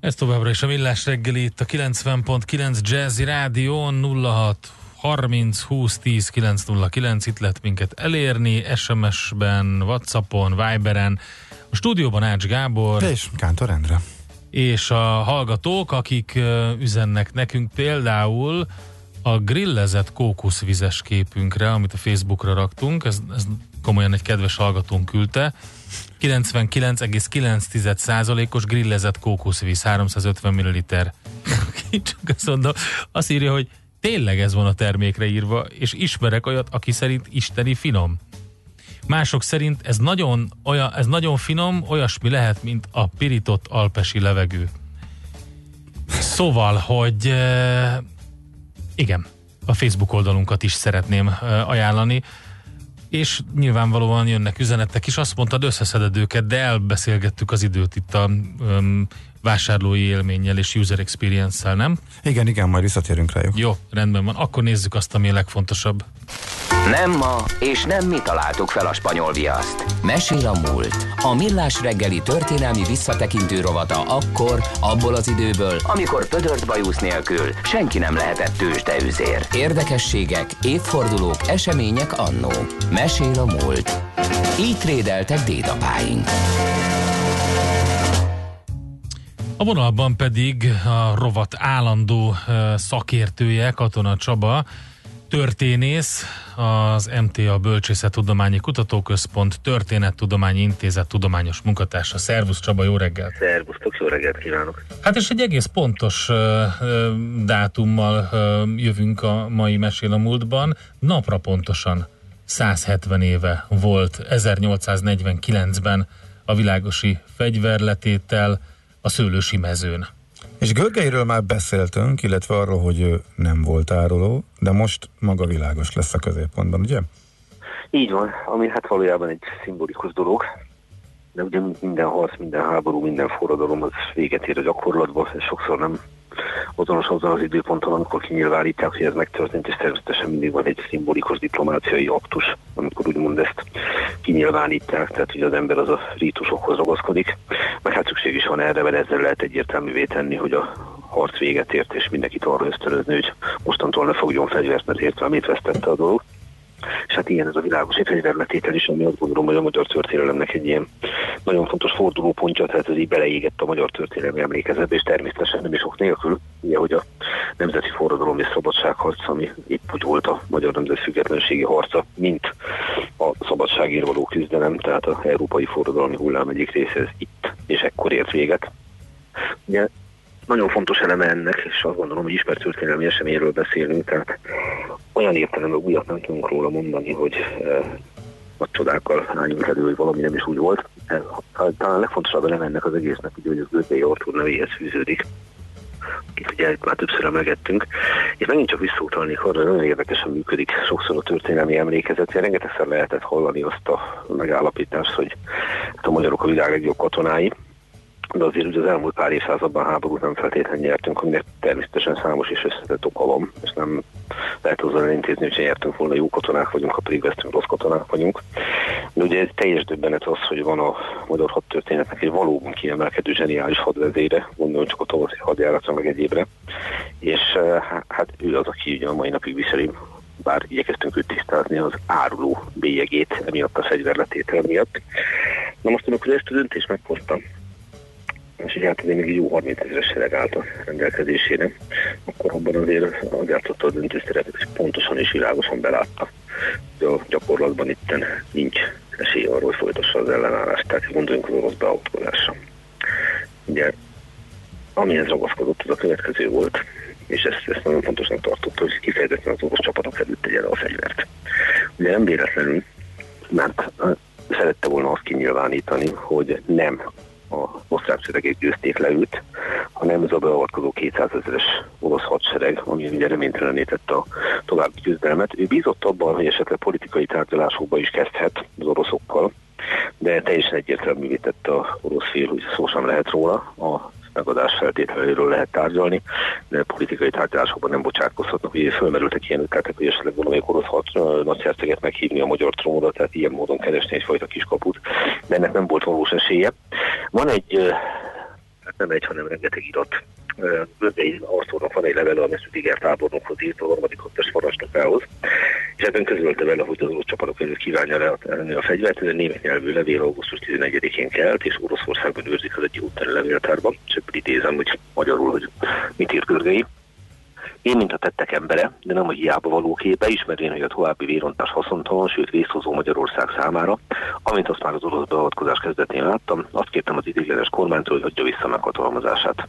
Ez továbbra is a Millás reggeli itt a 90.9 Jazzy Rádió 06 30 20 10 909 itt lehet minket elérni SMS-ben, Whatsappon, Viberen a stúdióban Ács Gábor. És Kántor Endre. És a hallgatók, akik üzennek nekünk például a grillezett kókuszvizes képünkre, amit a Facebookra raktunk, ez, ez komolyan egy kedves hallgatónk küldte, 99,9%-os grillezett kókuszvíz, 350 ml. Csak azt mondom, azt írja, hogy tényleg ez van a termékre írva, és ismerek olyat, aki szerint isteni finom. Mások szerint ez nagyon, olyan, ez nagyon finom, olyasmi lehet, mint a pirított alpesi levegő. Szóval, hogy e, igen, a Facebook oldalunkat is szeretném e, ajánlani és nyilvánvalóan jönnek üzenetek is. Azt mondtad, összeszeded őket, de elbeszélgettük az időt itt a um, vásárlói élménnyel és user experience-szel, nem? Igen, igen, majd visszatérünk rájuk. Jó, rendben van. Akkor nézzük azt, ami a legfontosabb. Nem ma, és nem mi találtuk fel a spanyol viaszt. Mesél a múlt. A millás reggeli történelmi visszatekintő rovata akkor, abból az időből, amikor pödört bajusz nélkül senki nem lehetett tőzsdeüzér. Érdekességek, évfordulók, események annó. Mesél a múlt. Így trédeltek dédapáink. A vonalban pedig a rovat állandó szakértője, Katona Csaba, történész, az MTA Bölcsészettudományi Kutatóközpont Történettudományi Intézet tudományos munkatársa. Szervusz Csaba, jó reggelt! Szervusztok, jó reggelt kívánok! Hát és egy egész pontos uh, dátummal uh, jövünk a mai Mesél a múltban. Napra pontosan 170 éve volt 1849-ben a világosi fegyverletétel a szőlősi mezőn. És Görgeiről már beszéltünk, illetve arról, hogy ő nem volt áruló, de most maga világos lesz a középpontban, ugye? Így van, ami hát valójában egy szimbolikus dolog, de ugye minden harc, minden háború, minden forradalom az véget ér a gyakorlatban, és sokszor nem azonos azzal az időponton, amikor kinyilvánítják, hogy ez megtörtént, és természetesen mindig van egy szimbolikus diplomáciai aktus, amikor úgymond ezt kinyilvánítják, tehát hogy az ember az a rítusokhoz ragaszkodik, meg hát szükség is van erre, mert ezzel lehet egyértelművé tenni, hogy a harc véget ért, és mindenkit arra ösztönözni, hogy mostantól ne fogjon fegyvert, mert értve, amit vesztette a dolog. És hát ilyen ez a világos fegyverletétel is, ami azt gondolom, hogy a magyar történelemnek egy ilyen nagyon fontos fordulópontja, tehát ez így beleégett a magyar történelmi emlékezetbe, és természetesen nem is ok nélkül, ugye, hogy a Nemzeti Forradalom és Szabadságharc, ami épp úgy volt a magyar nemzet függetlenségi harca, mint a szabadságért való küzdelem, tehát a európai forradalmi hullám egyik része ez itt, és ekkor ért véget. Ugye nagyon fontos eleme ennek, és azt gondolom, hogy ismert történelmi eseményről beszélünk, tehát olyan értelemben újat nem tudunk róla mondani, hogy e, a csodákkal álljunk elő, hogy valami nem is úgy volt. E, talán a legfontosabb eleme ennek az egésznek, ugye, hogy az Gödvei Artur nevéhez fűződik akit ugye már többször emelgettünk, és megint csak visszautalnék arra, nagyon érdekesen működik sokszor a történelmi emlékezet. Rengetegszer lehetett hallani azt a megállapítást, hogy a magyarok a világ legjobb katonái, de azért ugye az elmúlt pár évszázadban háborút nem feltétlenül nyertünk, aminek természetesen számos és összetett oka van, és nem lehet azzal elintézni, hogy nyertünk volna jó katonák vagyunk, ha pedig vesztünk rossz katonák vagyunk. De ugye egy teljes döbbenet az, hogy van a magyar hadtörténetnek egy valóban kiemelkedő zseniális hadvezére, gondolom csak a tavaszi hadjáratra meg egyébre, és eh, hát ő az, aki ugye a mai napig viseli bár igyekeztünk őt tisztázni az áruló bélyegét emiatt a fegyverletétel miatt. Na most, amikor ezt a döntést meghoztam, és így hát még egy jó 30 ezeres sereg állt a rendelkezésére, akkor abban azért az játszotta a döntőszerepet, és pontosan és világosan belátta, hogy a gyakorlatban itt nincs esély arról, hogy folytassa az ellenállást, tehát gondoljunk az orosz beautkozásra. Ugye, amihez ragaszkodott, az a következő volt, és ezt, ezt nagyon fontosnak tartott, hogy kifejezetten az orosz csapatok előtt tegye a fegyvert. Ugye nem véletlenül, mert szerette volna azt kinyilvánítani, hogy nem a osztrák szövegek győzték le őt, hanem ez a beavatkozó 200 ezeres orosz hadsereg, ami ugye reménytelenítette a további küzdelmet. Ő bízott abban, hogy esetleg politikai tárgyalásokba is kezdhet az oroszokkal, de teljesen egyértelművé tette a orosz fél, hogy szó sem lehet róla, a megadás feltételeiről lehet tárgyalni, de politikai tárgyalásokban nem bocsátkozhatnak. Ugye fölmerültek ilyen ötletek, hogy esetleg valamelyik orosz nagyherceget meghívni a magyar trónra, tehát ilyen módon keresni egyfajta kiskaput, de ennek nem volt valós esélye. Van egy, hát nem egy, hanem rengeteg irat Gözdei Arthurnak van egy levele, amit Szütiger tábornokhoz írt a harmadik hadtest parancsnokához, és ebben közölte vele, hogy az orosz csapatok között kívánja leadni a fegyvert, ez egy német nyelvű levél augusztus 11-én kelt, és Oroszországban őrzik az egy úttani levéltárban, csak idézem, hogy magyarul, hogy mit írt Görgei. Én, mint a tettek embere, de nem a hiába való képe, ismervén, hogy a további vérontás haszontalan, sőt vészhozó Magyarország számára, amint azt már az orosz beavatkozás kezdetén láttam, azt kértem az idéglenes kormánytól, hogy hagyja vissza meghatalmazását.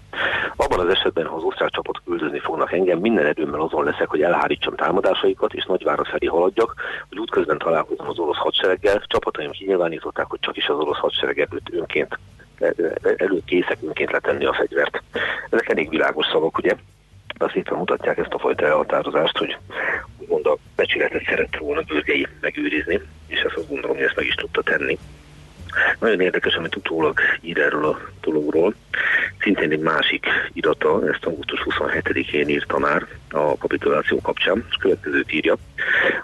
Abban az esetben, ha az osztrák csapat küldözni fognak engem, minden erőmmel azon leszek, hogy elhárítsam támadásaikat, és nagyváros felé haladjak, hogy útközben találkozom az orosz hadsereggel. Csapataim kinyilvánították, hogy csak is az orosz hadsereg előtt önként előtt készek önként letenni a fegyvert. Ezek elég világos szavak, ugye? Itt mutatják ezt a fajta elhatározást, hogy úgymond a becsületet szerette volna Görgei megőrizni, és ezt azt gondolom, hogy ezt meg is tudta tenni. Nagyon érdekes, amit utólag ír erről a dologról. Szintén egy másik irata, ezt augusztus 27-én írta már a kapituláció kapcsán, és következőt írja.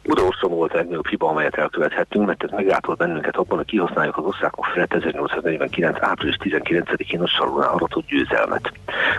Budaország volt a legnagyobb hiba, amelyet elkövethettünk, mert ez megállt bennünket abban, hogy kihasználjuk az osztrákok felett 1849. április 19-én a Salonán aratott győzelmet.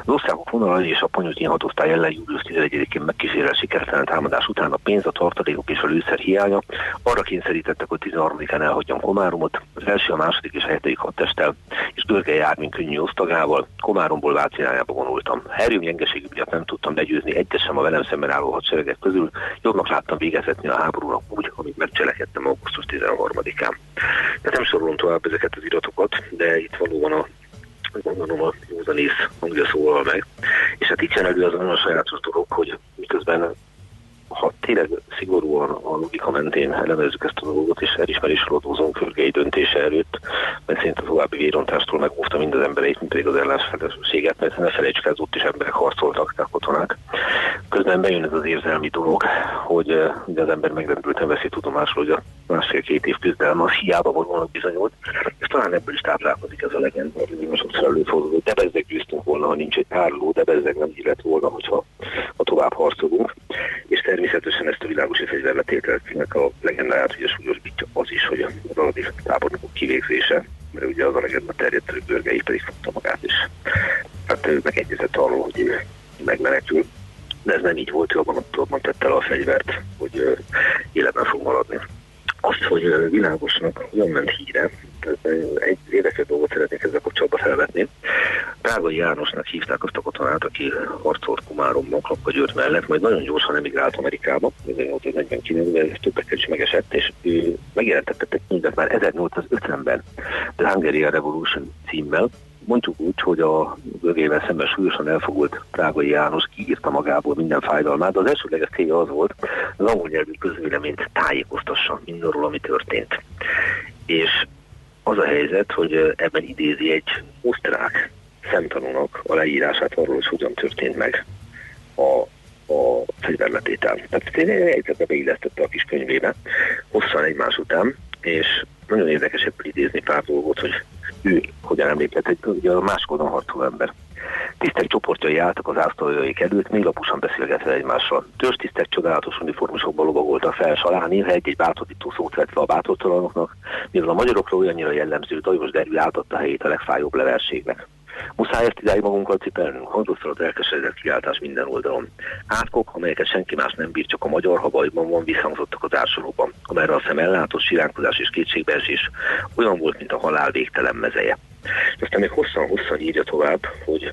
Az osztrákok vonalai és a Ponyotnyi hatosztály ellen július 11-én megkísérel sikertelen támadás után a pénz, a tartalékok és a lőszer hiánya arra kényszerítettek, hogy 13-án elhagyjam Komárumot, az első, a második és a hetedik hadtesttel, és Görgely Jármin könnyű osztagával, Komáromból Váci irányába vonultam. Herjüm gyengeségű miatt nem tudtam legyőzni egyet sem a velem szemben álló hadseregek közül, jobbnak láttam végezetni a háborúnak úgy, amit megcselekedtem augusztus 13-án. De nem sorolom tovább ezeket az iratokat, de itt valóban a gondolom a józanész hangja szólal meg. És hát itt jön elő az nagyon sajátos dolog, hogy miközben ha tényleg szigorúan a logika mentén elemezzük ezt a dolgot, és elismerésről adózunk Körgei döntése előtt, mert szerint a további vérontástól megóvta mind az embereit, mint pedig az ellensfeleséget, mert ne felejtsük el, ott is emberek harcoltak, tehát katonák. Közben bejön ez az érzelmi dolog, hogy uh, az ember megrendülten veszi tudomásról, hogy a másfél-két év küzdelme az hiába valónak bizonyult, és talán ebből is táplálkozik ez a legenda, hogy sokszor előfordul, hogy debezzeg győztünk volna, ha nincs egy tároló, debezzeg nem illet volna, hogyha ha tovább harcolunk. És természetesen ezt a világosi fegyverletételnek a legendáját ugye súlyosbítja az is, hogy a valami tábornokok kivégzése, mert ugye az a legenda terjedt, Görgei pedig fogta magát is. Tehát ő megegyezett arról, hogy megmenekül, de ez nem így volt, ő abban, abban tette el a fegyvert, hogy életben fog maradni. Azt, hogy világosnak olyan ment híre, egy érdekes dolgot szeretnék ezzel kapcsolatban felvetni. Prágai Jánosnak hívták azt a katonát, aki harcolt Komáromban, Klapka Győr mellett, majd nagyon gyorsan emigrált Amerikába, 1849-ben, ez többekkel is megesett, és ő megjelentette egy könyvet már 1850-ben, The Hungarian Revolution címmel, mondjuk úgy, hogy a görgével szemben súlyosan elfogult Prágai János kiírta magából minden fájdalmát, de az elsőleges célja az volt, az angol nyelvű közvéleményt tájékoztassa mindenről, ami történt. És az a helyzet, hogy ebben idézi egy osztrák szemtanúnak a leírását arról, hogy hogyan történt meg a, a fegyverletétel. Tehát helyzetbe beillesztette a kis könyvébe, hosszan egymás után, és nagyon érdekes ebből idézni pár dolgot, hogy ő hogyan emlékezett, hogy a másokodon harcoló ember. Tisztek csoportjai álltak az ásztaljaik előtt, még laposan beszélgetve egymással. Törstisztek csodálatos uniformusokban lovagoltak fel Saláni, egy-egy bátorító szót vetve a bátortalanoknak, mivel a magyarokra olyannyira jellemző dajos derű átadta helyét a legfájóbb leverségnek. Muszáj ezt idáig magunkkal cipelnünk, hangoztatott elkeseredett kiáltás minden oldalon. Átkok, amelyeket senki más nem bír, csak a magyar, ha bajban van, visszhangzottak az ársolóban, amerre a szem ellátott siránkozás és kétségbeesés olyan volt, mint a halál végtelen mezeje. Aztán még hosszan-hosszan írja tovább, hogy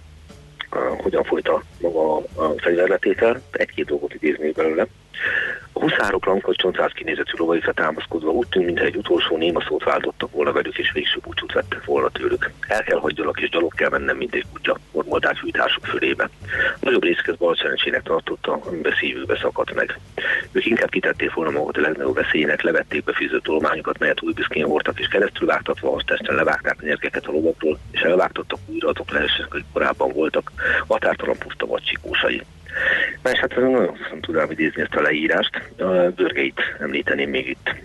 uh, hogyan folyt a maga a fegyverletétel, egy-két dolgot idéznék belőle. A huszárok lankat csontváz kinézetű lovaikra támaszkodva úgy tűnt, mintha egy utolsó néma szót váltottak volna velük, és végső búcsút vettek volna tőlük. El kell hagyjalak, és gyalog kell mennem, mint egy kutya, mormoldák fűtások fölébe. Nagyobb részket bal szerencsének tartotta, amiben szívükbe szakadt meg. Ők inkább kitették volna magukat a legnagyobb veszélynek, levették be fűző tolományokat, melyet új büszkén hordtak, és keresztül vágtatva testen levágták a nyergeket a lovakról, és elvágtottak újra azok lehessen, hogy korábban voltak, határtalan puszta vagy csikósai. Na és hát nagyon tudom idézni ezt a leírást, a bőrgeit említeném még itt.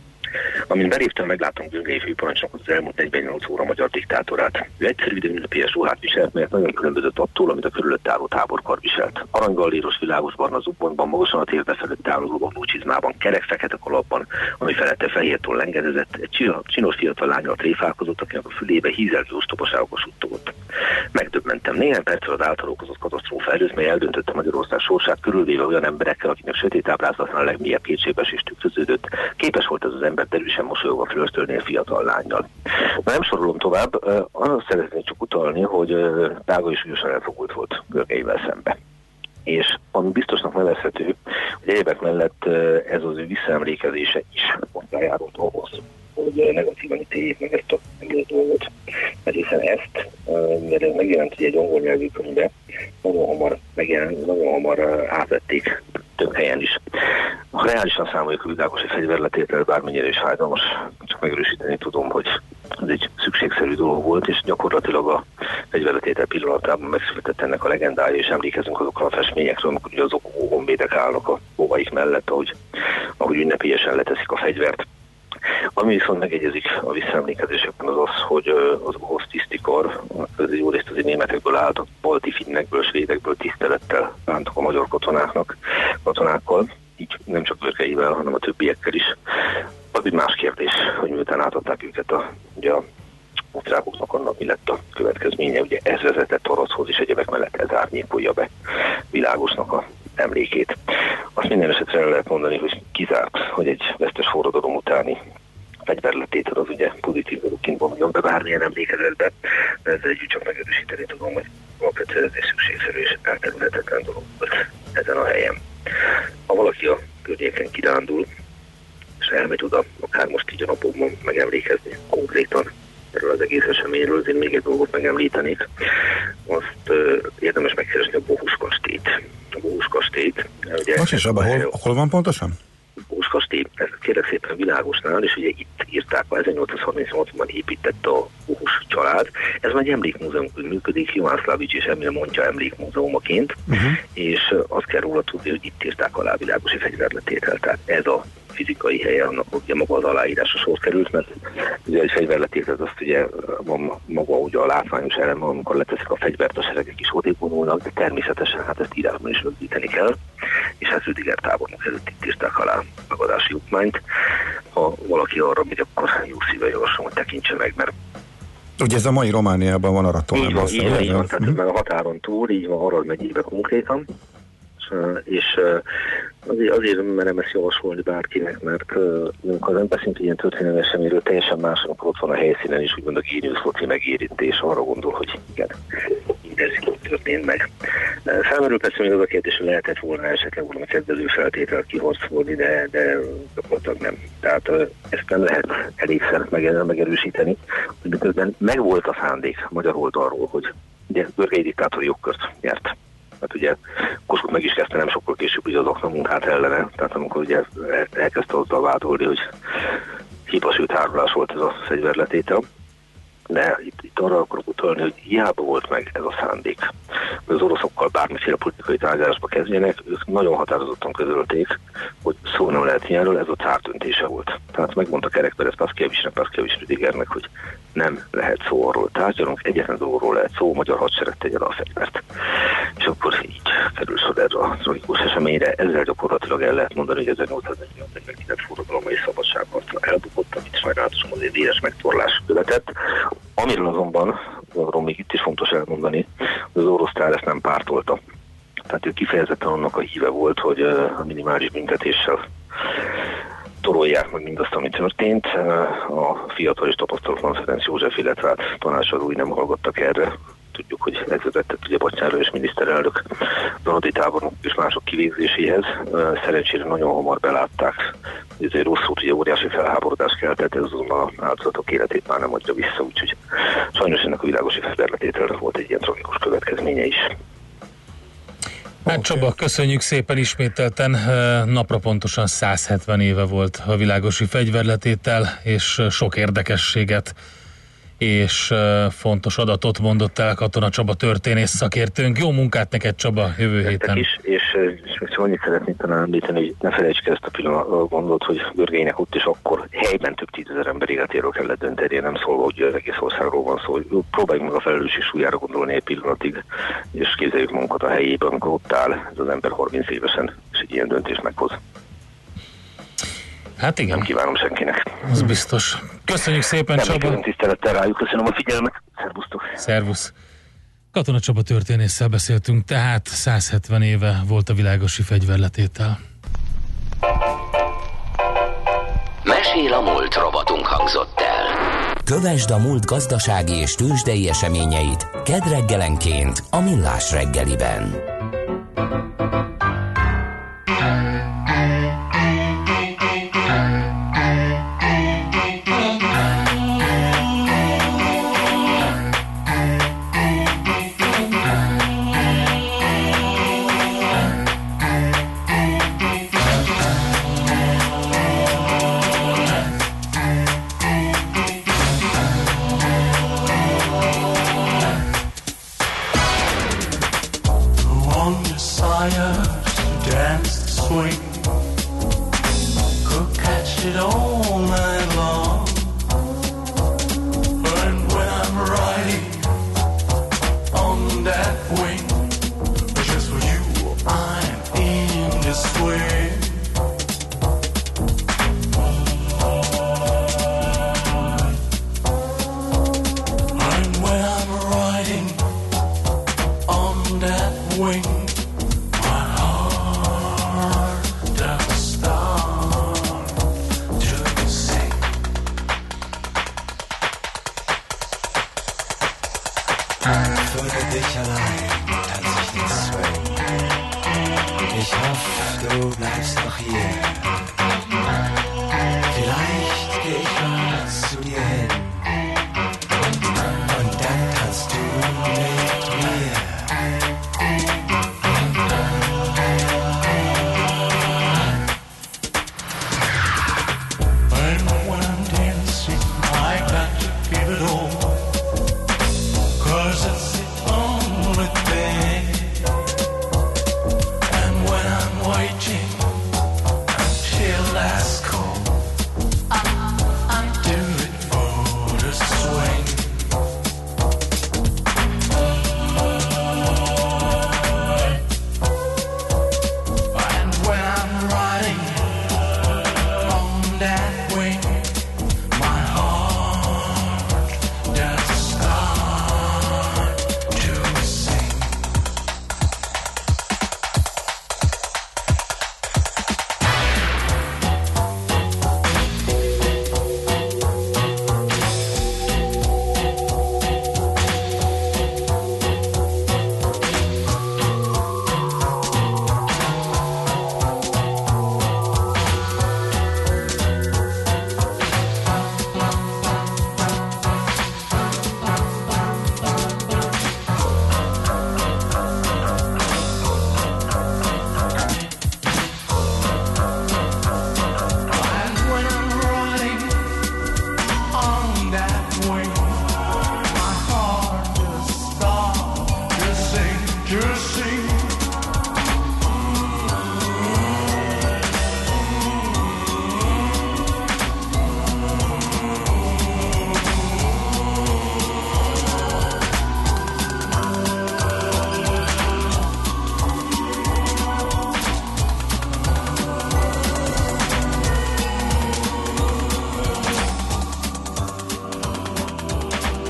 Amint beléptem, meglátom Gőgei főparancsnokot az elmúlt 48 óra magyar diktátorát. Ő egyszerű, de ünnepélyes ruhát viselt, mert nagyon különbözött attól, amit a körülött álló táborkar viselt. Aranygalléros világos barna zubbontban, magasan a térbe felett álló lovagó kerek fekete kalapban, ami felette fehértól lengedezett, egy csinos fiatal lányal tréfálkozott, akinek a fülébe hízelgő ostobaságok suttogott. Megdöbbentem. Néhány perccel az által okozott katasztrófa előtt, mely eldöntötte Magyarország sorsát, körülvéve olyan emberekkel, akiknek sötét ábrázatlan a legmélyebb kétségbeesés tükröződött. Képes volt ez az ember derűsen mosolyogva flörtölni a fiatal lányjal. Na nem sorolom tovább, arra szeretnék csak utalni, hogy Dága is súlyosan elfogult volt Görgeivel szembe. És ami biztosnak nevezhető, hogy egyébek mellett ez az ő visszaemlékezése is hozzájárult ahhoz, hogy negatívan ítéljék meg ezt a dolgot. Mert hiszen ezt, mivel megjelent egy angol nyelvű könyvbe, nagyon hamar, megjelent, nagyon hamar átvették több helyen is. Ha reálisan számoljuk a világos fegyverletétel, bármennyire is fájdalmas, csak megerősíteni tudom, hogy ez egy szükségszerű dolog volt, és gyakorlatilag a fegyverletétel pillanatában megszületett ennek a legendája, és emlékezünk azokra a festményekről, amikor ugye azok honvédek állnak a óvaik mellett, ahogy, ahogy ünnepélyesen leteszik a fegyvert. Ami viszont megegyezik a visszaemlékezésekben az az, hogy az orosz tisztikar, ez jó részt az németekből álltak, balti finnekből, svédekből tisztelettel bántak a magyar katonáknak, katonákkal, így nem csak örkeivel, hanem a többiekkel is. Az egy más kérdés, hogy miután átadták őket a, ugye a osztrákoknak annak mi lett a következménye, ugye ez vezetett oroszhoz, és egyebek mellett ez árnyékolja be világosnak a emlékét. Azt minden esetre el lehet mondani, hogy kizárt, hogy egy vesztes forradalom utáni fegyverletétel az ugye pozitív dologként vonuljon be bármilyen emlékezetbe, de ezzel együtt csak megerősíteni tudom, hogy alapvetően ez egy szükségszerű és elkerülhetetlen dolog volt ezen a helyen. Ha valaki a környéken kirándul, és elmegy oda, akár most így a napokban megemlékezni konkrétan erről az egész eseményről, azért még egy dolgot megemlítenék. Azt uh, érdemes megkeresni a Bohus kastélyt. A Bohus kastélyt. Ugye, Most is abban hol, hol van pontosan? Bohus kastély, ez kérlek szépen világosnál, és ugye itt írták, a 1838-ban épített a Bohus család. Ez egy emlékmúzeum működik, Iván Szlavics és Emil Montja emlékmúzeumaként, uh-huh. és azt kell róla tudni, hogy itt írták alá világosi fegyverletételt. Tehát ez a fizikai helye, annak ugye maga az aláírása sor került, mert ugye egy fegyverletétet azt ugye maga ugye a látványos elem, amikor leteszik a fegyvert, a seregek is vonulnak, de természetesen hát ezt írásban is rögzíteni kell, és hát Rüdiger tábornok előtt itt írták alá megadási jutmányt. Ha valaki arra megy, akkor jó szíve javaslom, hogy tekintse meg, mert Ugye ez a mai Romániában van a. Így van, így van, így van, tehát a határon túl, így van, Arad megyébe konkrétan, és azért, azért merem ezt javasolni bárkinek, mert amikor nem beszélünk ilyen történelmi eseményről, teljesen más, amikor ott van a helyszínen is, úgymond a gérius foci megérintés, arra gondol, hogy igen, ez történt meg. Felmerül persze még az a kérdés, hogy lehetett volna esetleg volna kedvező feltétel kiharcolni, de, de gyakorlatilag nem. Tehát ezt nem lehet elégszer megerősíteni, miközben megvolt a szándék magyar oldalról, hogy ugye Görgei diktátori jogkört nyert mert ugye Kossuth meg is kezdte nem sokkal később ugye az aknamunkát ellene, tehát amikor ugye elkezdte azzal vádolni, hogy hibasült hárulás volt ez a fegyverletétel. De itt, itt arra akarok utalni, hogy hiába volt meg ez a szándék, hogy az oroszokkal bármiféle politikai tárgyalásba kezdjenek, ők nagyon határozottan közölték, hogy szó nem lehet ilyenről, ez a cár döntése volt. Tehát megmondta Kerek Perez Paszkevicsnek, Paszkevics Rüdigernek, hogy nem lehet szó arról tárgyalunk, egyetlen dologról lehet szó, magyar hadsereg tegyen a fegyvert. És akkor így kerül sor erre a tragikus eseményre. Ezzel gyakorlatilag el lehet mondani, hogy 1849 forradalomai szabadságharca elbukott, amit sajnálatosan azért éles megtorlás követett. Amiről azonban, arról még itt is fontos elmondani, hogy az orosz ezt nem pártolta. Tehát ő kifejezetten annak a híve volt, hogy a minimális büntetéssel torolják meg mindazt, ami történt. A fiatal és tapasztalatlan Ferenc József, illetve hát tanácsadói nem hallgattak erre, tudjuk, hogy ez vezetett ugye Batyára és miniszterelnök Donati tábornok és mások kivégzéséhez. Szerencsére nagyon hamar belátták, hogy ezért rosszul, ugye óriási felháborodás keltett, ez azonnal áldozatok életét már nem adja vissza, úgyhogy sajnos ennek a világosi fegyverletételre volt egy ilyen tragikus következménye is. Hát Csaba, köszönjük szépen ismételten. Napra pontosan 170 éve volt a világosi fegyverletétel, és sok érdekességet és fontos adatot mondott el Katona Csaba történész szakértőnk. Jó munkát neked Csaba jövő héten. Is, és, és csak annyit szeretnék talán említeni, hogy ne felejtsük ezt a pillanat gondolt, hogy Görgénynek ott is akkor helyben több tízezer ember életéről kellett dönteni, nem szólva, hogy az egész országról van szó. Hogy próbáljuk meg a felelősség súlyára gondolni egy pillanatig, és képzeljük magunkat a helyében, amikor ott áll ez az ember 30 évesen, és egy ilyen döntést meghoz. Hát igen. Nem kívánom senkinek. Az biztos. Köszönjük szépen, Nem Csaba. tisztelettel rájuk, köszönöm a figyelmet. Szervusztok. Szervusz. Katona Csaba történésszel beszéltünk, tehát 170 éve volt a világosi fegyverletétel. Mesél a múlt robotunk hangzott el. Kövesd a múlt gazdasági és tőzsdei eseményeit kedd reggelenként a Millás reggeliben.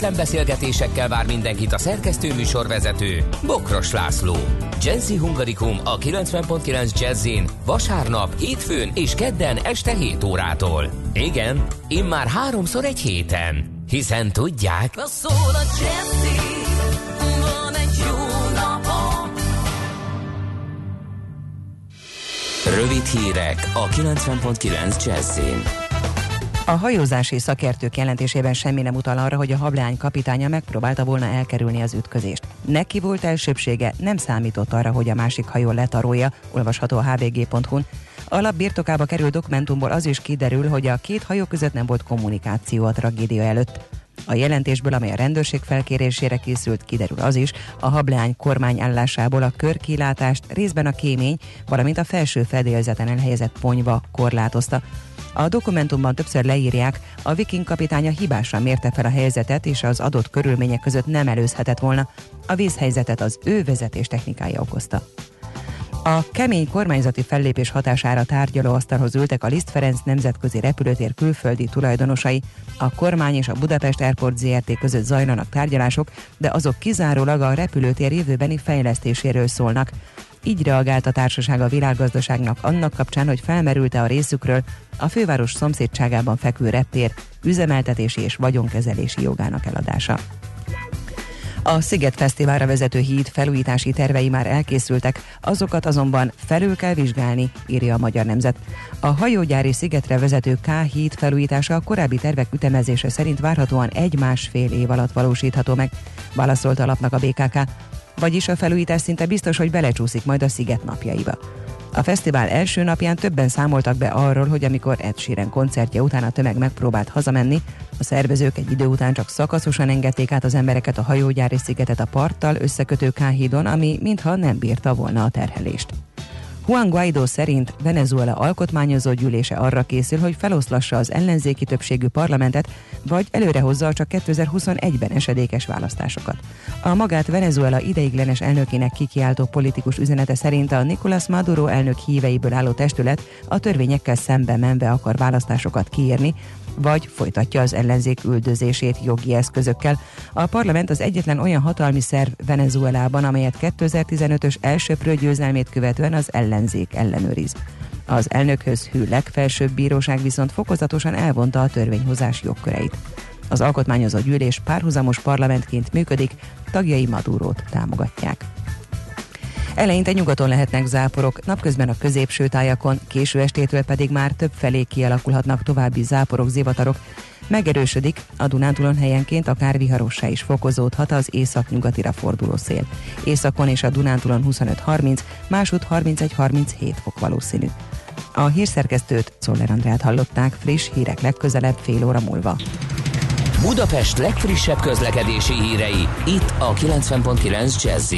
kötetlen beszélgetésekkel vár mindenkit a szerkesztő műsorvezető, Bokros László. Jazzy Hungarikum a 90.9 Jazzin vasárnap, hétfőn és kedden este 7 órától. Igen, immár háromszor egy héten. Hiszen tudják... Szól a Jazzy, van egy jó napom. Rövid hírek a 90.9 Jazzin. A hajózási szakértők jelentésében semmi nem utal arra, hogy a hableány kapitánya megpróbálta volna elkerülni az ütközést. Neki volt elsőbsége, nem számított arra, hogy a másik hajó letarolja, olvasható a hvg.hu-n. Alap birtokába került dokumentumból az is kiderül, hogy a két hajó között nem volt kommunikáció a tragédia előtt. A jelentésből, amely a rendőrség felkérésére készült, kiderül az is, a hableány kormányállásából a körkilátást részben a kémény, valamint a felső fedélzeten elhelyezett ponyva korlátozta. A dokumentumban többször leírják, a viking kapitánya hibásan mérte fel a helyzetet, és az adott körülmények között nem előzhetett volna. A vészhelyzetet az ő vezetés technikája okozta. A kemény kormányzati fellépés hatására tárgyaló asztalhoz ültek a Liszt Ferenc nemzetközi repülőtér külföldi tulajdonosai. A kormány és a Budapest Airport ZRT között zajlanak tárgyalások, de azok kizárólag a repülőtér jövőbeni fejlesztéséről szólnak. Így reagált a társaság a világgazdaságnak annak kapcsán, hogy felmerült-e a részükről a főváros szomszédságában fekvő reptér üzemeltetési és vagyonkezelési jogának eladása. A Sziget Fesztiválra vezető híd felújítási tervei már elkészültek, azokat azonban felül kell vizsgálni, írja a Magyar Nemzet. A hajógyári szigetre vezető K híd felújítása a korábbi tervek ütemezése szerint várhatóan egy-másfél év alatt valósítható meg, válaszolta a lapnak a BKK. Vagyis a felújítás szinte biztos, hogy belecsúszik majd a sziget napjaiba. A fesztivál első napján többen számoltak be arról, hogy amikor Ed Sheeran koncertje után a tömeg megpróbált hazamenni, a szervezők egy idő után csak szakaszosan engedték át az embereket a hajógyári szigetet a parttal összekötő káhídon, ami mintha nem bírta volna a terhelést. Juan Guaido szerint Venezuela alkotmányozó gyűlése arra készül, hogy feloszlassa az ellenzéki többségű parlamentet, vagy előrehozza a csak 2021-ben esedékes választásokat. A magát Venezuela ideiglenes elnökének kikiáltó politikus üzenete szerint a Nicolás Maduro elnök híveiből álló testület a törvényekkel szembe menve akar választásokat kiírni, vagy folytatja az ellenzék üldözését jogi eszközökkel. A parlament az egyetlen olyan hatalmi szerv Venezuelában, amelyet 2015-ös elsőprő győzelmét követően az ellenzék ellenőriz. Az elnökhöz hű legfelsőbb bíróság viszont fokozatosan elvonta a törvényhozás jogköreit. Az alkotmányozó gyűlés párhuzamos parlamentként működik, tagjai Madurót támogatják. Eleinte nyugaton lehetnek záporok, napközben a középső tájakon, késő estétől pedig már több felé kialakulhatnak további záporok, zivatarok. Megerősödik, a Dunántúlon helyenként akár viharossá is fokozódhat az észak-nyugatira forduló szél. Északon és a Dunántúlon 25-30, másút 31-37 fok valószínű. A hírszerkesztőt Czoller Andrát hallották, friss hírek legközelebb fél óra múlva. Budapest legfrissebb közlekedési hírei, itt a 90.9 jazz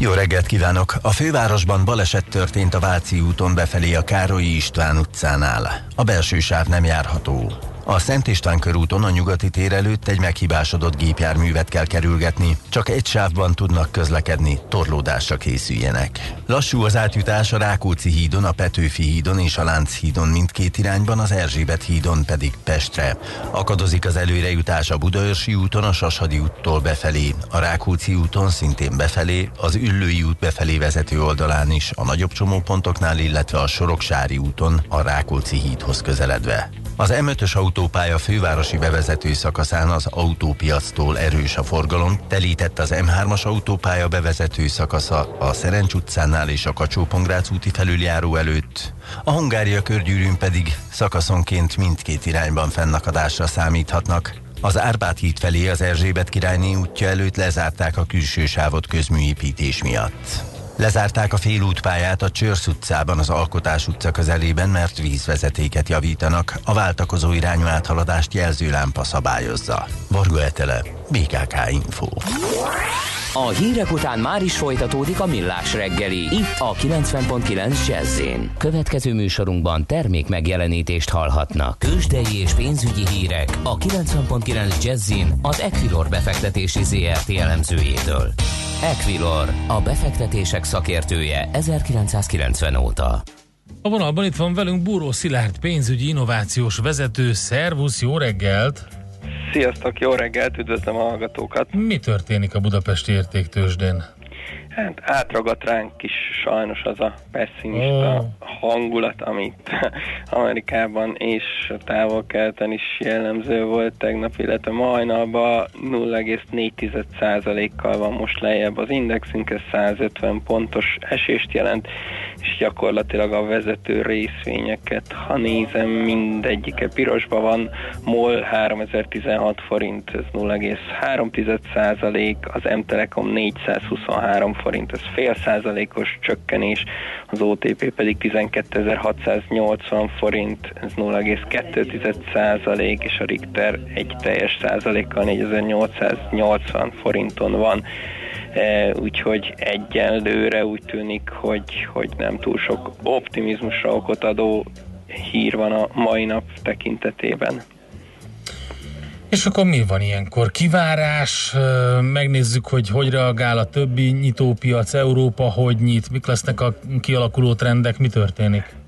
jó reggelt kívánok! A fővárosban baleset történt a Váci úton befelé a Károlyi István utcánál. A belső sáv nem járható. A Szent István körúton a nyugati tér előtt egy meghibásodott gépjárművet kell kerülgetni. Csak egy sávban tudnak közlekedni, torlódásra készüljenek. Lassú az átjutás a Rákóczi hídon, a Petőfi hídon és a Lánc hídon mindkét irányban, az Erzsébet hídon pedig Pestre. Akadozik az előrejutás a Budaörsi úton, a Sashadi úttól befelé, a Rákóczi úton szintén befelé, az Üllői út befelé vezető oldalán is, a nagyobb csomópontoknál, illetve a Soroksári úton, a Rákóczi hídhoz közeledve. Az M5-ös autópálya fővárosi bevezető szakaszán az autópiactól erős a forgalom, telített az M3-as autópálya bevezető szakasza a Szerencs utcánál és a kacsó úti felüljáró előtt, a Hungária körgyűrűn pedig szakaszonként mindkét irányban fennakadásra számíthatnak. Az Árpád híd felé az Erzsébet királyné útja előtt lezárták a külső sávot közműépítés miatt. Lezárták a félútpályát a Csörsz utcában az Alkotás utca közelében, mert vízvezetéket javítanak. A váltakozó irányú áthaladást jelzőlámpa szabályozza. Varga Etele, BKK Info. A hírek után már is folytatódik a millás reggeli. Itt a 90.9 jazz Következő műsorunkban termék megjelenítést hallhatnak. Kősdei és pénzügyi hírek a 90.9 jazz az Equilor befektetési ZRT elemzőjétől. Equilor, a befektetések szakértője 1990 óta. A vonalban itt van velünk Búró Szilárd pénzügyi innovációs vezető. Szervusz, jó reggelt! Sziasztok, jó reggelt, üdvözlöm a hallgatókat. Mi történik a Budapesti értéktősdén? Hát átragadt ránk is sajnos az a pessimista Ó. hangulat, amit Amerikában és távol-keleten is jellemző volt tegnap, illetve majnapban 0,4%-kal van most lejjebb az indexünk, ez 150 pontos esést jelent, és gyakorlatilag a vezető részvényeket, ha nézem, mindegyike pirosban van, MOL 3016 forint, ez 0,3%, az M-Telekom 423 forint, ez fél százalékos csökkenés, az OTP pedig 12.680 forint, ez 0,2 százalék, és a Richter egy teljes százalékkal 4880 forinton van. E, úgyhogy egyelőre úgy tűnik, hogy, hogy nem túl sok optimizmusra okot adó hír van a mai nap tekintetében. És akkor mi van ilyenkor? Kivárás, megnézzük, hogy hogy reagál a többi nyitópiac, Európa hogy nyit, mik lesznek a kialakuló trendek, mi történik?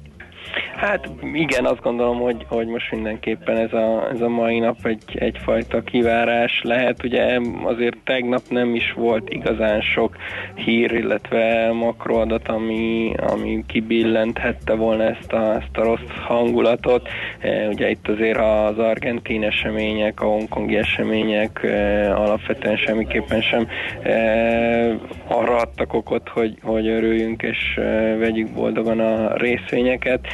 Hát igen, azt gondolom, hogy, hogy most mindenképpen ez a, ez a mai nap egy, egyfajta kivárás lehet. Ugye azért tegnap nem is volt igazán sok hír, illetve makroadat, ami, ami kibillenthette volna ezt a, ezt a rossz hangulatot. E, ugye itt azért az argentin események, a hongkongi események e, alapvetően semmiképpen sem e, arra adtak okot, hogy, hogy örüljünk és vegyük boldogan a részvényeket.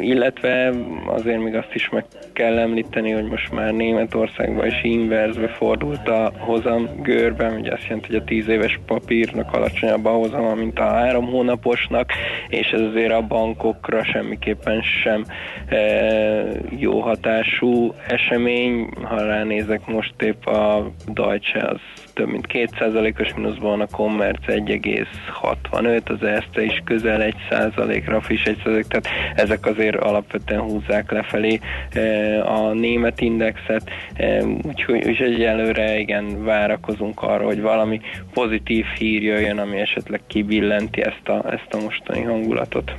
Illetve azért még azt is meg kell említeni, hogy most már Németországban is inverzbe fordult a hozam görben, ugye azt jelenti, hogy a 10 éves papírnak alacsonyabb a hozama, mint a három hónaposnak, és ez azért a bankokra semmiképpen sem e, jó hatású esemény. Ha ránézek most épp a Deutsche, az több mint 2%-os mínuszban, a Commerz 1,65, az Erste is közel 1%-ra, a Fish 1%, tehát ezek azért alapvetően húzzák lefelé eh, a német indexet, eh, úgyhogy úgy egyelőre igen várakozunk arra, hogy valami pozitív hír jöjjön, ami esetleg kibillenti ezt a, ezt a mostani hangulatot.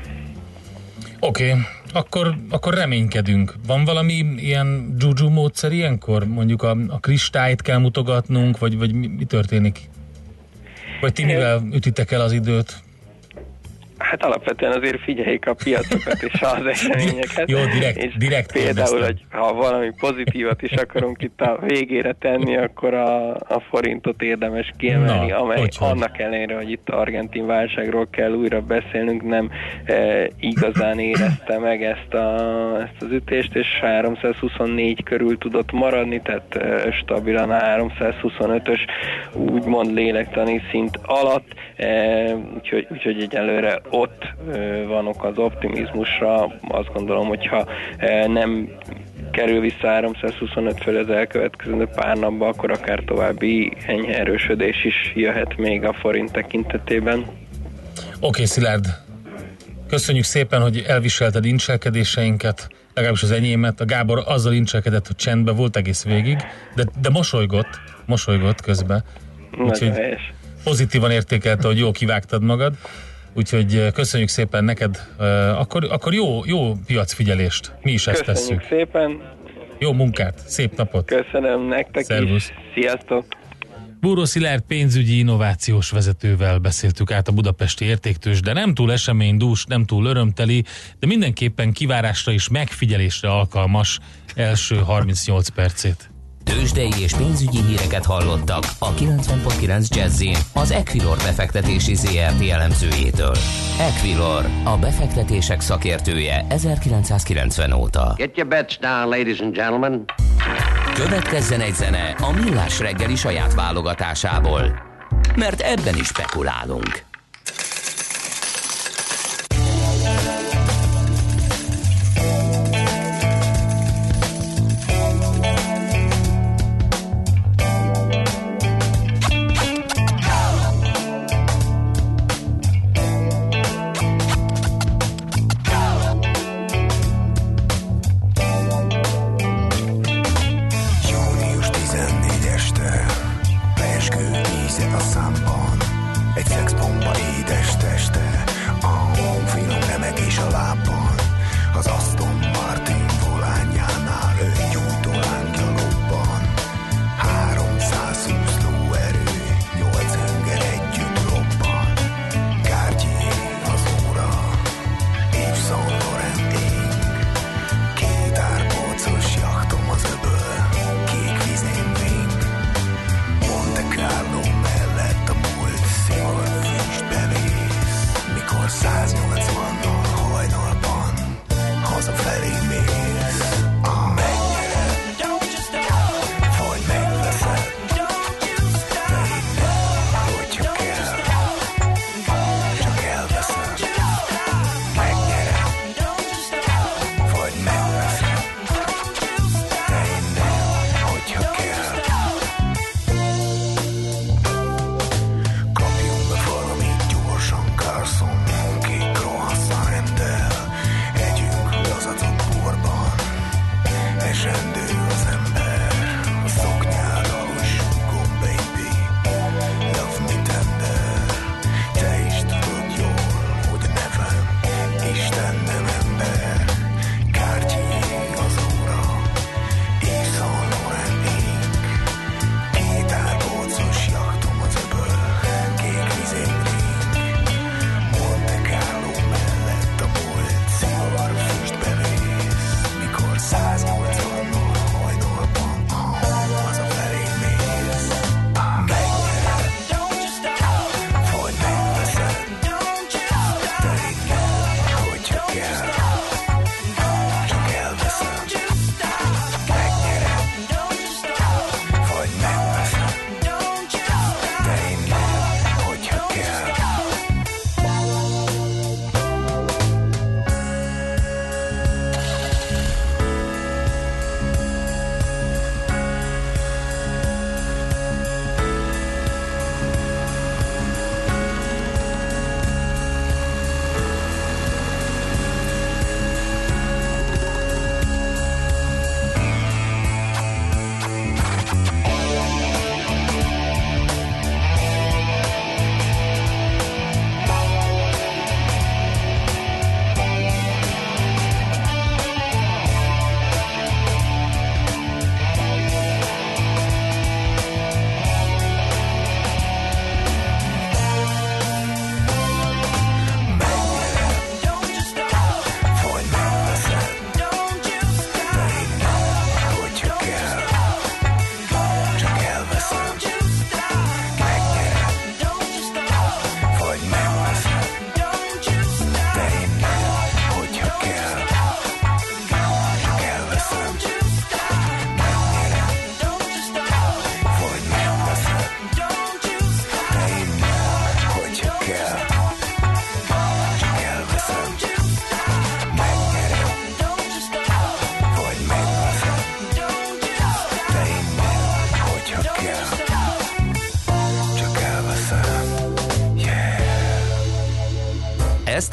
Oké, okay. Akkor, akkor reménykedünk. Van valami ilyen juju módszer ilyenkor? Mondjuk a, a kristályt kell mutogatnunk, vagy, vagy mi, mi történik? Vagy ti mivel ütitek el az időt? Hát alapvetően azért figyeljék a piacokat és az eseményeket. Jó, direkt- és direkt Például, kérdeztem. hogy ha valami pozitívat is akarunk itt a végére tenni, akkor a, a forintot érdemes kiemelni, Na, amely hogy, hogy? annak ellenére, hogy itt argentin válságról kell újra beszélnünk, nem e, igazán érezte meg ezt, a, ezt az ütést, és 324 körül tudott maradni, tehát e, stabilan a 325-ös úgymond lélektani szint alatt, e, úgyhogy, úgyhogy egyelőre ott van ok az optimizmusra. Azt gondolom, hogyha nem kerül vissza 325 fölé az elkövetkező pár napban, akkor akár további enyhe erősödés is jöhet még a forint tekintetében. Oké, okay, Szilárd. Köszönjük szépen, hogy elviselted incselkedéseinket, legalábbis az enyémet. A Gábor azzal incselkedett, hogy csendben volt egész végig, de, de mosolygott, mosolygott közben. Úgyhogy pozitívan értékelte, hogy jól kivágtad magad. Úgyhogy köszönjük szépen neked. Akkor, akkor jó, jó piacfigyelést. Mi is ezt Köszönjük tesszük. szépen, Jó munkát, szép napot. köszönöm nektek Szervusz. is. Sziasztok! Búró Szilárd pénzügyi innovációs vezetővel beszéltük át a budapesti értéktős, de nem túl eseménydús, nem túl örömteli, de mindenképpen kivárásra és megfigyelésre alkalmas első 38 percét. Tőzsdei és pénzügyi híreket hallottak a 90.9 jazz az Equilor befektetési ZRT elemzőjétől. Equilor, a befektetések szakértője 1990 óta. Get your bets down, ladies and gentlemen. Következzen egy zene a Millás reggeli saját válogatásából. Mert ebben is spekulálunk.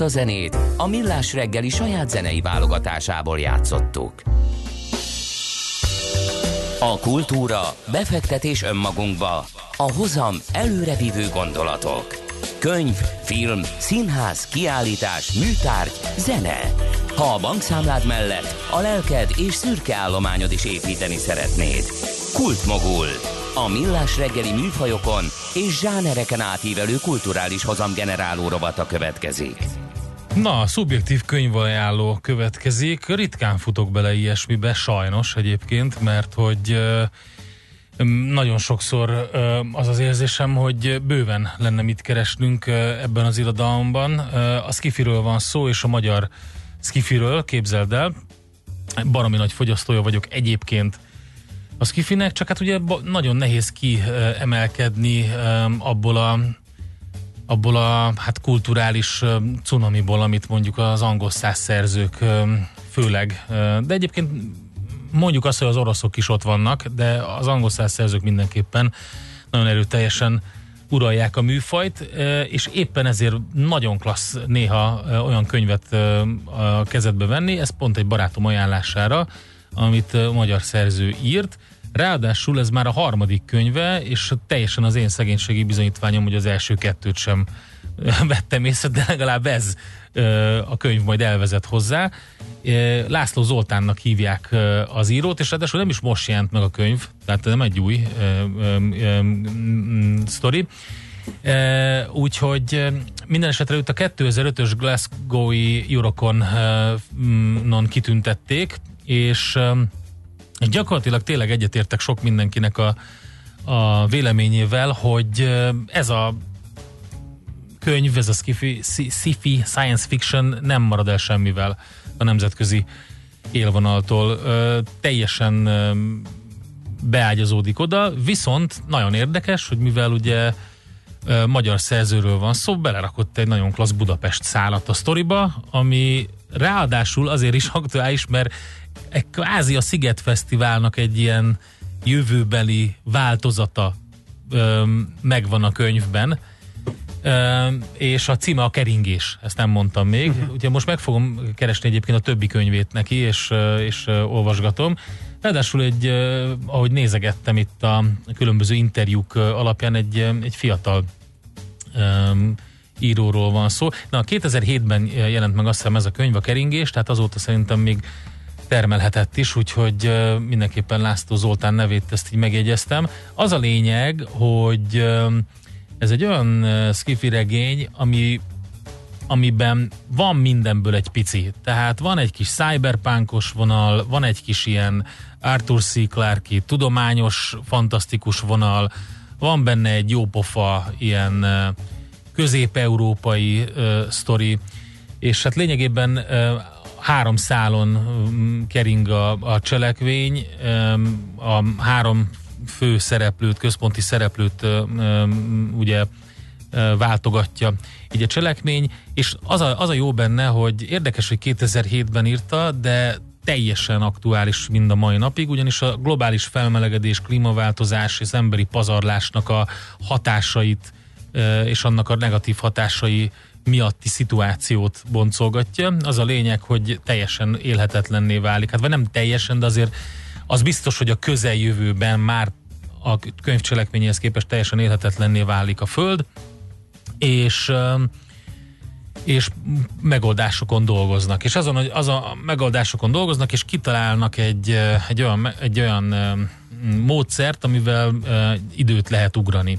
A zenét a Millás reggeli saját zenei válogatásából játszottuk. A kultúra, befektetés önmagunkba, a hozam előrevívő gondolatok. Könyv, film, színház, kiállítás, műtárgy, zene. Ha a bankszámlád mellett a lelked és szürke állományod is építeni szeretnéd. Kultmogul. A millás reggeli műfajokon és zsánereken átívelő kulturális hozamgeneráló rovata következik. Na, a szubjektív könyvajánló következik. Ritkán futok bele ilyesmibe, sajnos egyébként, mert hogy nagyon sokszor az az érzésem, hogy bőven lenne mit keresnünk ebben az irodalomban. A Skifiről van szó, és a magyar Skifiről, képzeld el. Baromi nagy fogyasztója vagyok egyébként a Skifinek, csak hát ugye nagyon nehéz kiemelkedni abból a abból a hát kulturális cunamiból, amit mondjuk az angol száz szerzők főleg, de egyébként mondjuk azt, hogy az oroszok is ott vannak, de az angol száz szerzők mindenképpen nagyon erőteljesen uralják a műfajt, és éppen ezért nagyon klassz néha olyan könyvet a kezedbe venni, ez pont egy barátom ajánlására, amit magyar szerző írt, Ráadásul ez már a harmadik könyve, és teljesen az én szegénységi bizonyítványom, hogy az első kettőt sem vettem észre, de legalább ez a könyv majd elvezet hozzá. László Zoltánnak hívják az írót, és ráadásul nem is most jelent meg a könyv, tehát nem egy új sztori. E, úgyhogy minden esetre őt a 2005-ös Glasgow-i Eurocon-non kitüntették, és gyakorlatilag tényleg egyetértek sok mindenkinek a, a véleményével, hogy ez a könyv, ez a sci-fi, sci-fi science fiction nem marad el semmivel a nemzetközi élvonaltól. Ö, teljesen ö, beágyazódik oda, viszont nagyon érdekes, hogy mivel ugye ö, magyar szerzőről van szó, belerakott egy nagyon klassz Budapest szállat a sztoriba, ami ráadásul azért is aktuális, mert egy a Sziget Fesztiválnak egy ilyen jövőbeli változata ö, megvan a könyvben, Ö, és a címe a keringés, ezt nem mondtam még. Uh-huh. Ugye most meg fogom keresni egyébként a többi könyvét neki, és, és olvasgatom. Ráadásul egy, ahogy nézegettem itt a különböző interjúk alapján, egy, egy fiatal um, íróról van szó. Na, 2007-ben jelent meg azt hiszem ez a könyv, a keringés, tehát azóta szerintem még termelhetett is, úgyhogy mindenképpen László Zoltán nevét ezt így megjegyeztem. Az a lényeg, hogy ez egy olyan skifi regény, ami amiben van mindenből egy pici. Tehát van egy kis cyberpunkos vonal, van egy kis ilyen Arthur C. Clarke tudományos, fantasztikus vonal, van benne egy jópofa ilyen közép-európai uh, sztori, és hát lényegében uh, három szálon um, kering a, a cselekvény, a három fő szereplőt, központi szereplőt ugye váltogatja így a cselekmény, és az a, az a jó benne, hogy érdekes, hogy 2007-ben írta, de teljesen aktuális mind a mai napig, ugyanis a globális felmelegedés, klímaváltozás és emberi pazarlásnak a hatásait és annak a negatív hatásai miatti szituációt boncolgatja. Az a lényeg, hogy teljesen élhetetlenné válik. Hát vagy nem teljesen, de azért az biztos, hogy a közeljövőben már a könyv cselekményéhez képest teljesen élhetetlenné válik a Föld, és és megoldásokon dolgoznak. És azon, hogy az a megoldásokon dolgoznak, és kitalálnak egy, egy, olyan, egy olyan módszert, amivel időt lehet ugrani.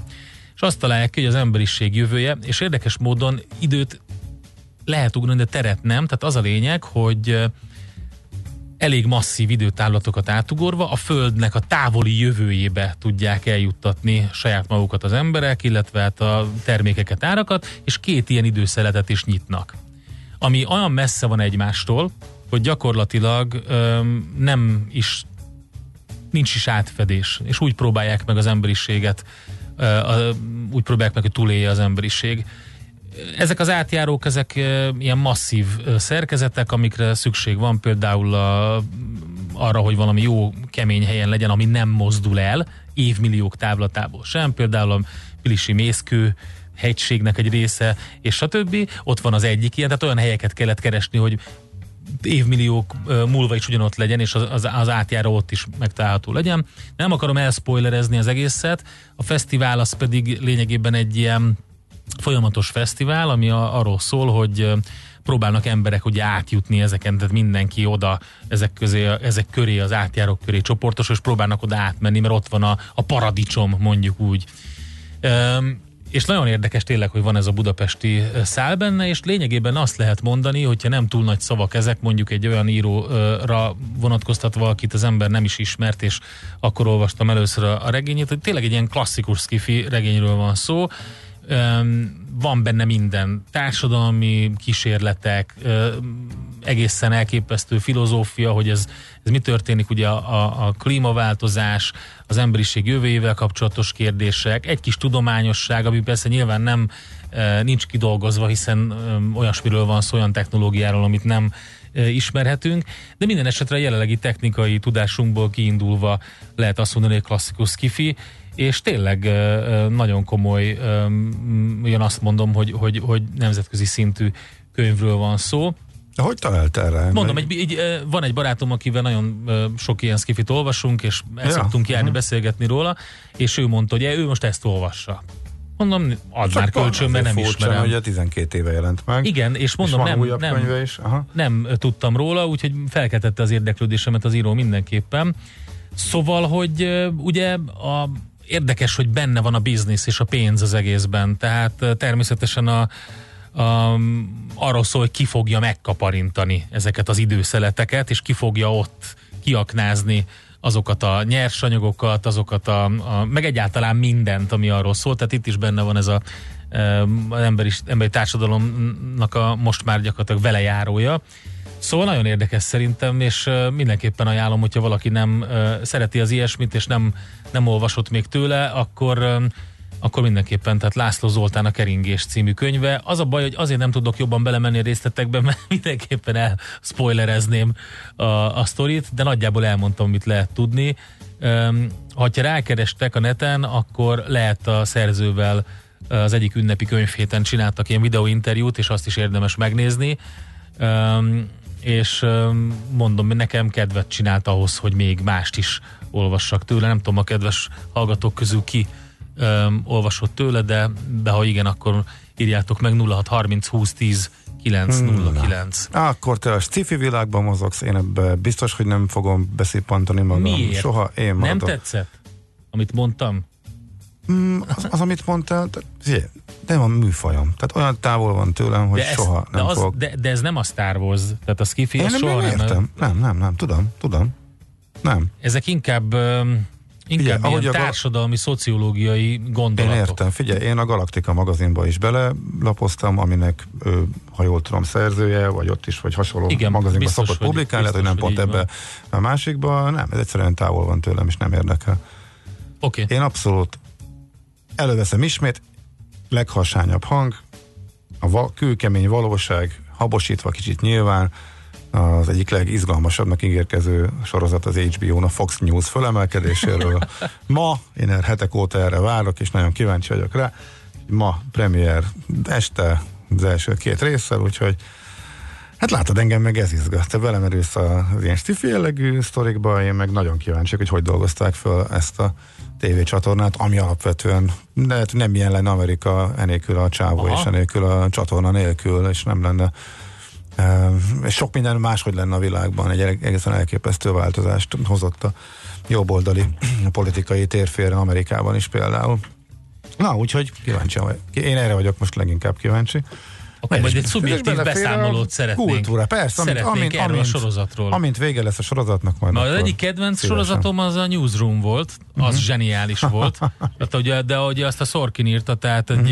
És azt találják ki, hogy az emberiség jövője, és érdekes módon időt lehet ugrani, de teret nem. Tehát az a lényeg, hogy elég masszív időtávlatokat átugorva a Földnek a távoli jövőjébe tudják eljuttatni saját magukat az emberek, illetve hát a termékeket, árakat, és két ilyen időszeletet is nyitnak. Ami olyan messze van egymástól, hogy gyakorlatilag öm, nem is nincs is átfedés, és úgy próbálják meg az emberiséget, úgy próbálják meg, hogy túlélje az emberiség ezek az átjárók, ezek ilyen masszív szerkezetek, amikre szükség van például a, arra, hogy valami jó, kemény helyen legyen, ami nem mozdul el évmilliók távlatából sem, például a Pilisi mészkő hegységnek egy része, és stb. Ott van az egyik ilyen, tehát olyan helyeket kellett keresni, hogy évmilliók múlva is ugyanott legyen, és az, az, az átjáró ott is megtalálható legyen. Nem akarom elspoilerezni az egészet, a fesztivál az pedig lényegében egy ilyen folyamatos fesztivál, ami a, arról szól, hogy próbálnak emberek ugye átjutni ezeken, tehát mindenki oda ezek, közé, ezek köré, az átjárók köré csoportos, és próbálnak oda átmenni, mert ott van a, a paradicsom, mondjuk úgy. És nagyon érdekes tényleg, hogy van ez a budapesti szál benne, és lényegében azt lehet mondani, hogyha nem túl nagy szavak ezek, mondjuk egy olyan íróra vonatkoztatva, akit az ember nem is ismert, és akkor olvastam először a, regényét, hogy tényleg egy ilyen klasszikus skifi regényről van szó, van benne minden, társadalmi kísérletek, egészen elképesztő filozófia, hogy ez, ez mi történik, ugye a, a, a klímaváltozás, az emberiség jövőjével kapcsolatos kérdések, egy kis tudományosság, ami persze nyilván nem nincs kidolgozva, hiszen olyasmiről van szó, olyan technológiáról, amit nem ismerhetünk, de minden esetre a jelenlegi technikai tudásunkból kiindulva lehet azt mondani, hogy klasszikus skifi, és tényleg nagyon komoly, ugyan azt mondom, hogy, hogy, hogy nemzetközi szintű könyvről van szó. De hogy talált erre? Mondom, egy, egy, van egy barátom, akivel nagyon sok ilyen skifit olvasunk, és el Ja, szoktunk járni, aha. beszélgetni róla, és ő mondta, hogy ő most ezt olvassa. Mondom, add Csak már kölcsön, mert nem furcsa, ismerem. Ugye 12 éve jelent meg. Igen, és mondom, és nem, újabb nem, könyve is. Aha. nem tudtam róla, úgyhogy felkeltette az érdeklődésemet az író mindenképpen. Szóval, hogy ugye a, érdekes, hogy benne van a biznisz és a pénz az egészben, tehát természetesen a, a, arról szól, hogy ki fogja megkaparintani ezeket az időszeleteket, és ki fogja ott kiaknázni azokat a nyersanyagokat, azokat a, a meg egyáltalán mindent, ami arról szól. Tehát itt is benne van ez a ö, az emberi, emberi társadalomnak a most már gyakorlatilag velejárója. Szóval nagyon érdekes szerintem, és mindenképpen ajánlom, hogyha valaki nem szereti az ilyesmit, és nem, nem olvasott még tőle, akkor akkor mindenképpen, tehát László Zoltán a Keringés című könyve. Az a baj, hogy azért nem tudok jobban belemenni a részletekbe, mert mindenképpen el spoilerezném a, a sztorit, de nagyjából elmondtam, amit lehet tudni. Üm, ha rákerestek a neten, akkor lehet a szerzővel az egyik ünnepi könyvhéten csináltak ilyen videóinterjút, és azt is érdemes megnézni. Üm, és üm, mondom, nekem kedvet csinált ahhoz, hogy még mást is olvassak tőle. Nem tudom, a kedves hallgatók közül ki öm, olvasott tőle, de, de ha igen, akkor írjátok meg 0630 20 10 909. Á, Akkor te a sci-fi világban mozogsz, én ebbe biztos, hogy nem fogom beszippantani magam. Miért? Soha én Nem maradok. tetszett? Amit mondtam? Mm, az, az, amit mondtál, figyelj, nem a műfajom. Tehát olyan távol van tőlem, hogy ez, soha nem de, az, fogok. de, de ez nem a Star Wars, tehát a skifi, Én nem, soha nem nem. értem. Nem, nem, nem, tudom, tudom. Nem. Ezek inkább öm, inkább Figyelj, ahogy a társadalmi, szociológiai Én gondolatok. értem, figyelj, én a Galaktika magazinba is belelapoztam, aminek, ő, ha jól tudom, szerzője, vagy ott is, vagy hasonló Igen, magazinba szokott hogy- publikálni, lehet, hogy nem pont ebbe a másikba, nem, ez egyszerűen távol van tőlem, és nem érdekel. Oké. Én abszolút előveszem ismét, leghasányabb hang, a va- kőkemény valóság, habosítva kicsit nyilván, az egyik legizgalmasabbnak ígérkező sorozat az HBO-n a Fox News fölemelkedéséről. Ma, én erre hetek óta erre várok, és nagyon kíváncsi vagyok rá. Ma premier este az első két résszel, úgyhogy Hát látod, engem meg ez izgat. Te belemerülsz az ilyen stifi jellegű sztorikba, én meg nagyon kíváncsi, hogy hogy dolgozták föl ezt a tévécsatornát, ami alapvetően lehet, nem ilyen lenne Amerika enélkül a csávó, Aha. és enélkül a csatorna nélkül, és nem lenne és sok minden máshogy lenne a világban, egy egészen elképesztő változást hozott a jobboldali politikai térfélre Amerikában is például. Na, úgyhogy kíváncsi. Én erre vagyok most leginkább kíváncsi. Akkor majd egy szubjektív beszámolót szeretnénk. Kultúra, persze. Amint, amint, erről amint, a sorozatról. Amint vége lesz a sorozatnak, majd Na, az egyik kedvenc szívesen. Sorozatom az a Newsroom volt, az zseniális volt. Tehát, ugye, de ugye azt a Sorkin írta, tehát egy,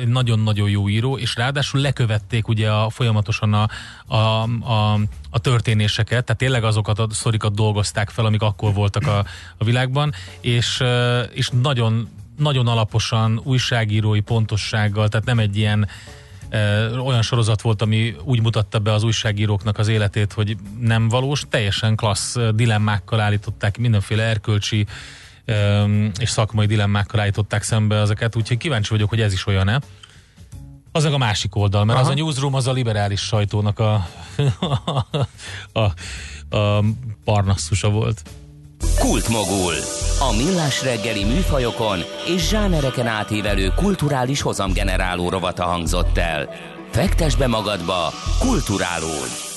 egy nagyon-nagyon jó író, és ráadásul lekövették ugye a, folyamatosan a, a, a, a történéseket, tehát tényleg azokat a sztorikat dolgozták fel, amik akkor voltak a, a világban, és, és nagyon, nagyon alaposan, újságírói pontossággal, tehát nem egy ilyen olyan sorozat volt, ami úgy mutatta be az újságíróknak az életét, hogy nem valós, teljesen klassz dilemmákkal állították, mindenféle erkölcsi és szakmai dilemmákkal állították szembe ezeket, úgyhogy kíváncsi vagyok, hogy ez is olyan-e. Az a másik oldal, mert Aha. az a newsroom az a liberális sajtónak a, a, a, a parnasszusa volt. Kultmogul. A millás reggeli műfajokon és zsánereken átívelő kulturális hozamgeneráló rovata hangzott el. Fektes be magadba, kulturálódj!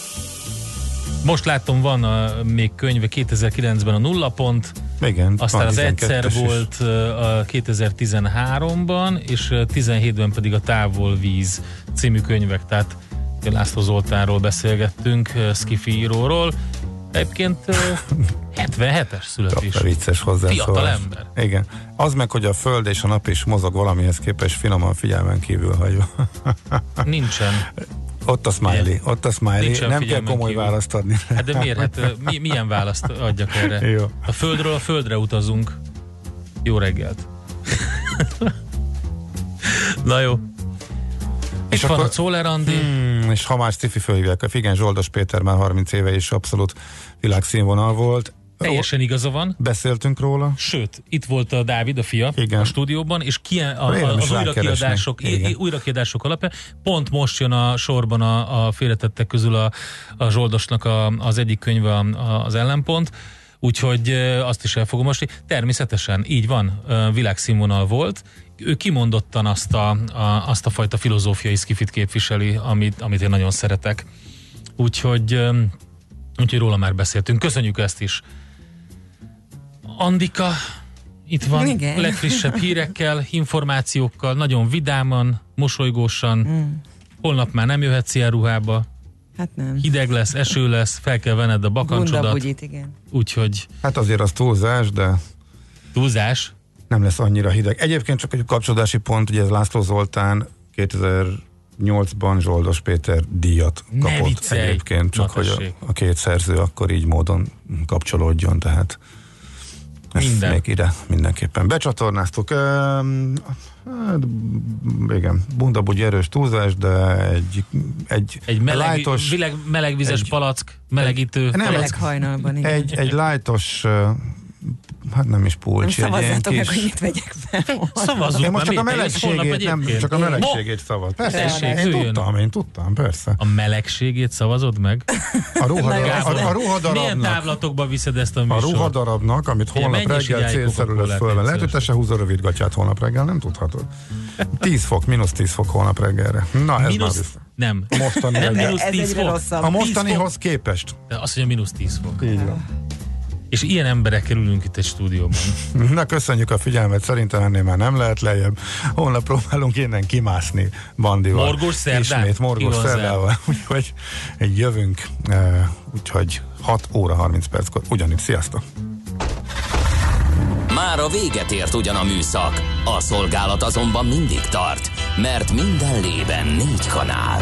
Most látom, van a, még könyve 2009-ben a nulla pont, Igen, Aztán az egyszer 12-es is. volt ö, a 2013-ban, és ö, 17-ben pedig a Távolvíz című könyvek, tehát László Zoltánról beszélgettünk, Skifi íróról. Egyébként ö, 77-es születés. Tapra vicces hozzászólás. Fiatal ember. Igen. Az meg, hogy a föld és a nap is mozog valamihez képest finoman figyelmen kívül hagyva. Nincsen. ott a smiley, ott a smiley. Nincsen Nem kell komoly kívül. választ adni. Hát de miért? Hát, mi, milyen választ adjak erre? Jó. A földről a földre utazunk. Jó reggelt. Na jó. És, van akkor- a Czoller Andi. Hmm, és ha már sci-fi fölhívják, a Figen Zsoldos Péter már 30 éve is abszolút világszínvonal volt. Teljesen igaza van. Beszéltünk róla. Sőt, itt volt a Dávid, a fia Igen. a stúdióban, és ki, a, a, az újrakiadások, Igen. i- újrakiadások alapján pont most jön a sorban a, a félretettek közül a, a Zsoldosnak a, az egyik könyve a- az ellenpont, úgyhogy azt is el fogom most. Természetesen, így van, világszínvonal volt. Ő kimondottan azt a, a, azt a fajta filozófiai skifit képviseli, amit, amit én nagyon szeretek. Úgyhogy, úgyhogy róla már beszéltünk. Köszönjük ezt is. Andika, itt van Igen. legfrissebb hírekkel, információkkal, nagyon vidáman, mosolygósan. Mm. Holnap már nem jöhetsz ilyen ruhába, Hát nem. hideg lesz, eső lesz, fel kell venned a bakancsodat, Bundabugyit, igen. úgyhogy Hát azért az túlzás, de túlzás. Nem lesz annyira hideg. Egyébként csak egy kapcsolódási pont, ugye ez László Zoltán 2008-ban Zsoldos Péter díjat kapott viccelj! egyébként, csak Na hogy a, a két szerző akkor így módon kapcsolódjon, tehát ezt Minden. még ide mindenképpen becsatornáztuk. Ehm, Hát, igen, bundabugy erős túlzás, de egy, egy, Egy meleg, lightos, vileg, melegvizes egy- palack, melegítő Nem. Meleg hajnalban, igen. egy, egy uh, hát nem is nem pulcsi, egy ilyen szavazzátok meg, kis... hogy mit vegyek fel. Szavazzunk Én most csak a már, melegségét, nem, csak a melegségét szavaz. Persze, Tessék, én üljön. tudtam, én tudtam, persze. A melegségét szavazod meg? A, ruhadarab, a, a Milyen ruhadarabnak, távlatokba viszed ezt a a műsort? ruhadarabnak, amit holnap reggel célszerű lesz fölven. Lehet, hogy te se húzol rövidgatját holnap reggel, nem tudhatod. 10 fok, mínusz 10 fok holnap reggelre. Na, ez már Mínusz, vissza. nem. A mostani nem mínusz Ez 10 egyre fok. rosszabb. A 10 mostanihoz képest. De azt mondja, mínusz 10 fok. Így van. És ilyen emberekkel ülünk itt egy stúdióban. Na, köszönjük a figyelmet, szerintem ennél már nem lehet lejjebb. Holnap próbálunk innen kimászni Bandival. Morgós szerdán? Ismét morgós szerdával. Úgyhogy jövünk, eh, úgyhogy 6 óra 30 perckor. Ugyanitt, sziasztok! Már a véget ért ugyan a műszak, a szolgálat azonban mindig tart, mert minden lében négy kanál.